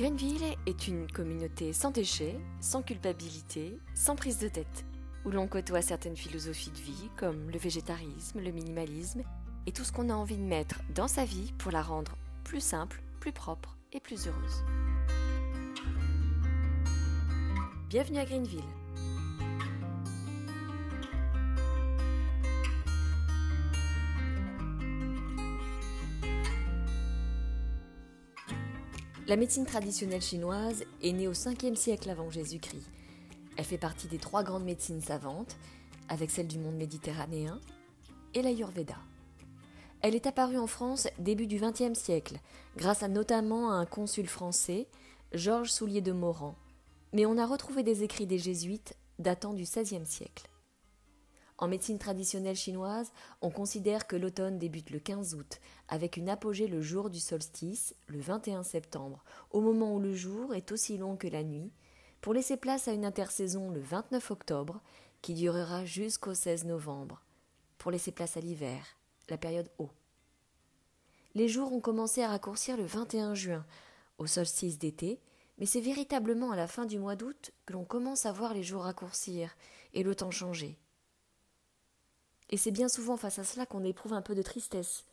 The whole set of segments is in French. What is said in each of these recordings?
Greenville est une communauté sans déchets, sans culpabilité, sans prise de tête, où l'on côtoie certaines philosophies de vie comme le végétarisme, le minimalisme et tout ce qu'on a envie de mettre dans sa vie pour la rendre plus simple, plus propre et plus heureuse. Bienvenue à Greenville. La médecine traditionnelle chinoise est née au 5e siècle avant Jésus-Christ. Elle fait partie des trois grandes médecines savantes, avec celle du monde méditerranéen et l'Ayurveda. Elle est apparue en France début du XXe siècle, grâce notamment à un consul français, Georges Soulier de Moran, mais on a retrouvé des écrits des jésuites datant du XVIe siècle. En médecine traditionnelle chinoise, on considère que l'automne débute le 15 août, avec une apogée le jour du solstice, le 21 septembre, au moment où le jour est aussi long que la nuit, pour laisser place à une intersaison le 29 octobre, qui durera jusqu'au 16 novembre, pour laisser place à l'hiver, la période haut. Les jours ont commencé à raccourcir le 21 juin, au solstice d'été, mais c'est véritablement à la fin du mois d'août que l'on commence à voir les jours raccourcir et le temps changer. Et c'est bien souvent face à cela qu'on éprouve un peu de tristesse.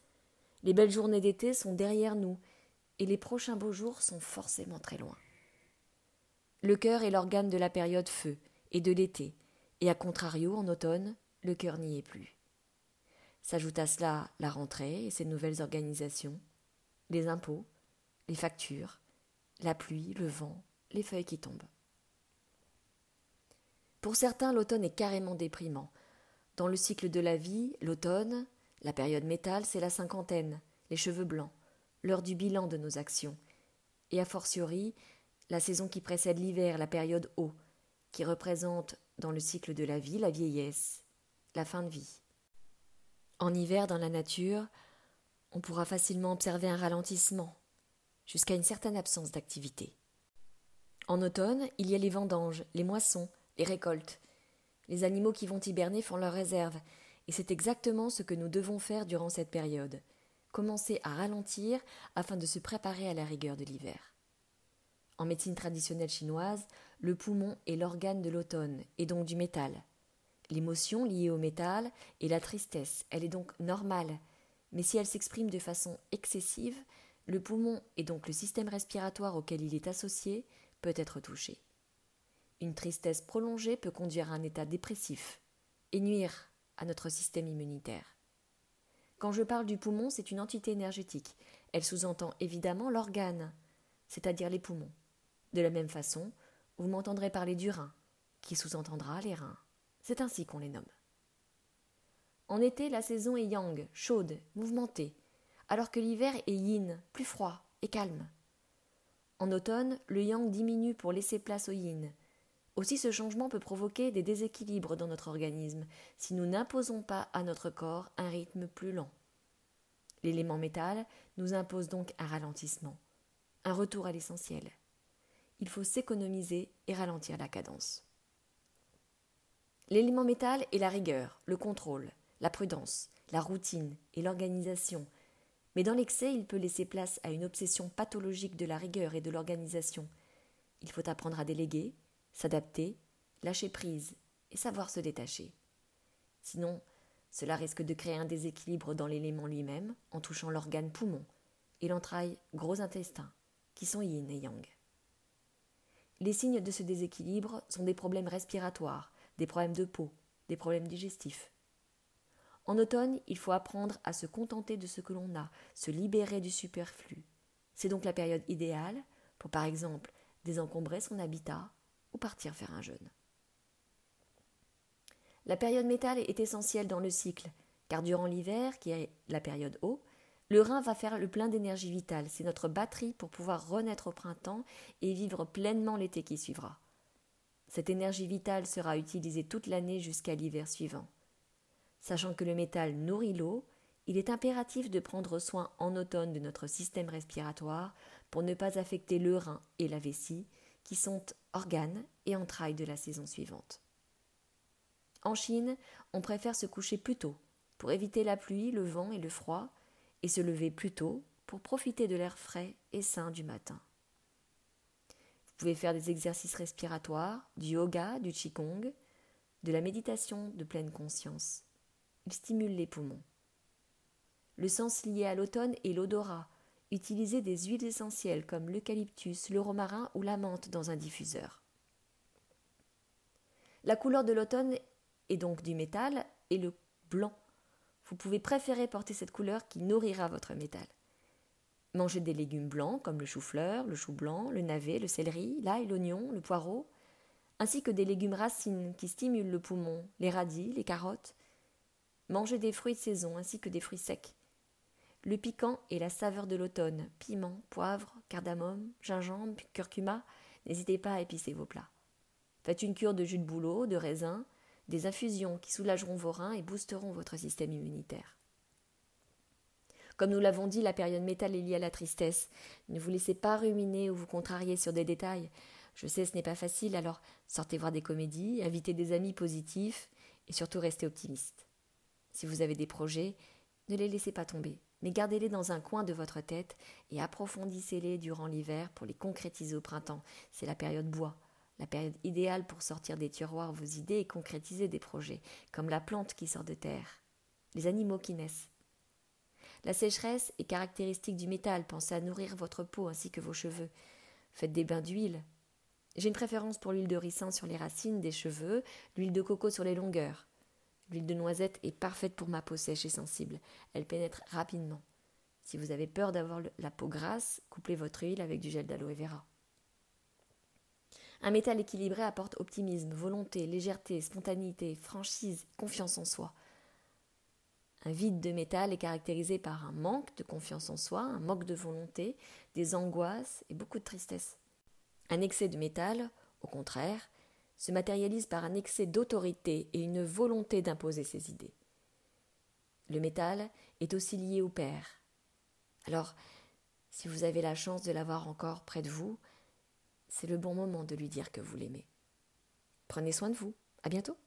Les belles journées d'été sont derrière nous, et les prochains beaux jours sont forcément très loin. Le cœur est l'organe de la période feu et de l'été, et à contrario, en automne, le cœur n'y est plus. S'ajoute à cela la rentrée et ses nouvelles organisations, les impôts, les factures, la pluie, le vent, les feuilles qui tombent. Pour certains, l'automne est carrément déprimant, dans le cycle de la vie, l'automne, la période métal, c'est la cinquantaine, les cheveux blancs, l'heure du bilan de nos actions, et a fortiori, la saison qui précède l'hiver, la période haut, qui représente dans le cycle de la vie la vieillesse, la fin de vie. En hiver, dans la nature, on pourra facilement observer un ralentissement, jusqu'à une certaine absence d'activité. En automne, il y a les vendanges, les moissons, les récoltes, les animaux qui vont hiberner font leurs réserves, et c'est exactement ce que nous devons faire durant cette période. Commencer à ralentir afin de se préparer à la rigueur de l'hiver. En médecine traditionnelle chinoise, le poumon est l'organe de l'automne, et donc du métal. L'émotion liée au métal est la tristesse, elle est donc normale, mais si elle s'exprime de façon excessive, le poumon et donc le système respiratoire auquel il est associé peut être touché. Une tristesse prolongée peut conduire à un état dépressif et nuire à notre système immunitaire. Quand je parle du poumon, c'est une entité énergétique. Elle sous-entend évidemment l'organe, c'est-à-dire les poumons. De la même façon, vous m'entendrez parler du rein, qui sous-entendra les reins. C'est ainsi qu'on les nomme. En été, la saison est yang, chaude, mouvementée, alors que l'hiver est yin, plus froid et calme. En automne, le yang diminue pour laisser place au yin, aussi ce changement peut provoquer des déséquilibres dans notre organisme si nous n'imposons pas à notre corps un rythme plus lent. L'élément métal nous impose donc un ralentissement, un retour à l'essentiel. Il faut s'économiser et ralentir la cadence. L'élément métal est la rigueur, le contrôle, la prudence, la routine et l'organisation. Mais dans l'excès, il peut laisser place à une obsession pathologique de la rigueur et de l'organisation. Il faut apprendre à déléguer, s'adapter, lâcher prise et savoir se détacher. Sinon, cela risque de créer un déséquilibre dans l'élément lui-même en touchant l'organe poumon et l'entraille gros intestin, qui sont yin et yang. Les signes de ce déséquilibre sont des problèmes respiratoires, des problèmes de peau, des problèmes digestifs. En automne, il faut apprendre à se contenter de ce que l'on a, se libérer du superflu. C'est donc la période idéale pour, par exemple, désencombrer son habitat, partir faire un jeûne. La période métal est essentielle dans le cycle, car durant l'hiver, qui est la période haut, le rein va faire le plein d'énergie vitale. C'est notre batterie pour pouvoir renaître au printemps et vivre pleinement l'été qui suivra. Cette énergie vitale sera utilisée toute l'année jusqu'à l'hiver suivant. Sachant que le métal nourrit l'eau, il est impératif de prendre soin en automne de notre système respiratoire pour ne pas affecter le rein et la vessie, qui sont organes et entrailles de la saison suivante. En Chine, on préfère se coucher plus tôt pour éviter la pluie, le vent et le froid, et se lever plus tôt pour profiter de l'air frais et sain du matin. pouvez faire des exercices respiratoires, du yoga, du qigong, de la méditation de pleine conscience. Il stimule les poumons. Le sens lié à l'automne est l'odorat. Utilisez des huiles essentielles comme l'eucalyptus, le romarin ou la menthe dans un diffuseur. La couleur de l'automne est donc du métal et le blanc. Vous pouvez préférer porter cette couleur qui nourrira votre métal. Mangez des légumes blancs comme le chou-fleur, le chou blanc, le navet, le céleri, l'ail, l'oignon, le poireau, ainsi que des légumes racines qui stimulent le poumon, les radis, les carottes. Mangez des fruits de saison ainsi que des fruits secs. Le piquant et la saveur de l'automne, piment, poivre, cardamome, gingembre, curcuma, n'hésitez pas à épicer vos plats. Faites une cure de jus de bouleau, de raisin, des infusions qui soulageront vos reins et boosteront votre système immunitaire. Comme nous l'avons dit, la période métal est liée à la tristesse. Ne vous laissez pas ruminer ou vous contrarier sur des détails. Je sais, ce n'est pas facile, alors sortez voir des comédies, invitez des amis positifs et surtout restez optimiste. Si vous avez des projets, ne les laissez pas tomber, mais gardez-les dans un coin de votre tête et approfondissez-les durant l'hiver pour les concrétiser au printemps. C'est la période bois, la période idéale pour sortir des tiroirs vos idées et concrétiser des projets, comme la plante qui sort de terre, les animaux qui naissent. La sécheresse est caractéristique du métal, pensez à nourrir votre peau ainsi que vos cheveux. Faites des bains d'huile. J'ai une préférence pour l'huile de ricin sur les racines des cheveux, l'huile de coco sur les longueurs. L'huile de noisette est parfaite pour ma peau sèche et sensible. Elle pénètre rapidement. Si vous avez peur d'avoir la peau grasse, couplez votre huile avec du gel d'aloe vera. Un métal équilibré apporte optimisme, volonté, légèreté, spontanéité, franchise, confiance en soi. Un vide de métal est caractérisé par un manque de confiance en soi, un manque de volonté, des angoisses et beaucoup de tristesse. Un excès de métal, au contraire, se matérialise par un excès d'autorité et une volonté d'imposer ses idées. Le métal est aussi lié au père. Alors, si vous avez la chance de l'avoir encore près de vous, c'est le bon moment de lui dire que vous l'aimez. Prenez soin de vous. À bientôt.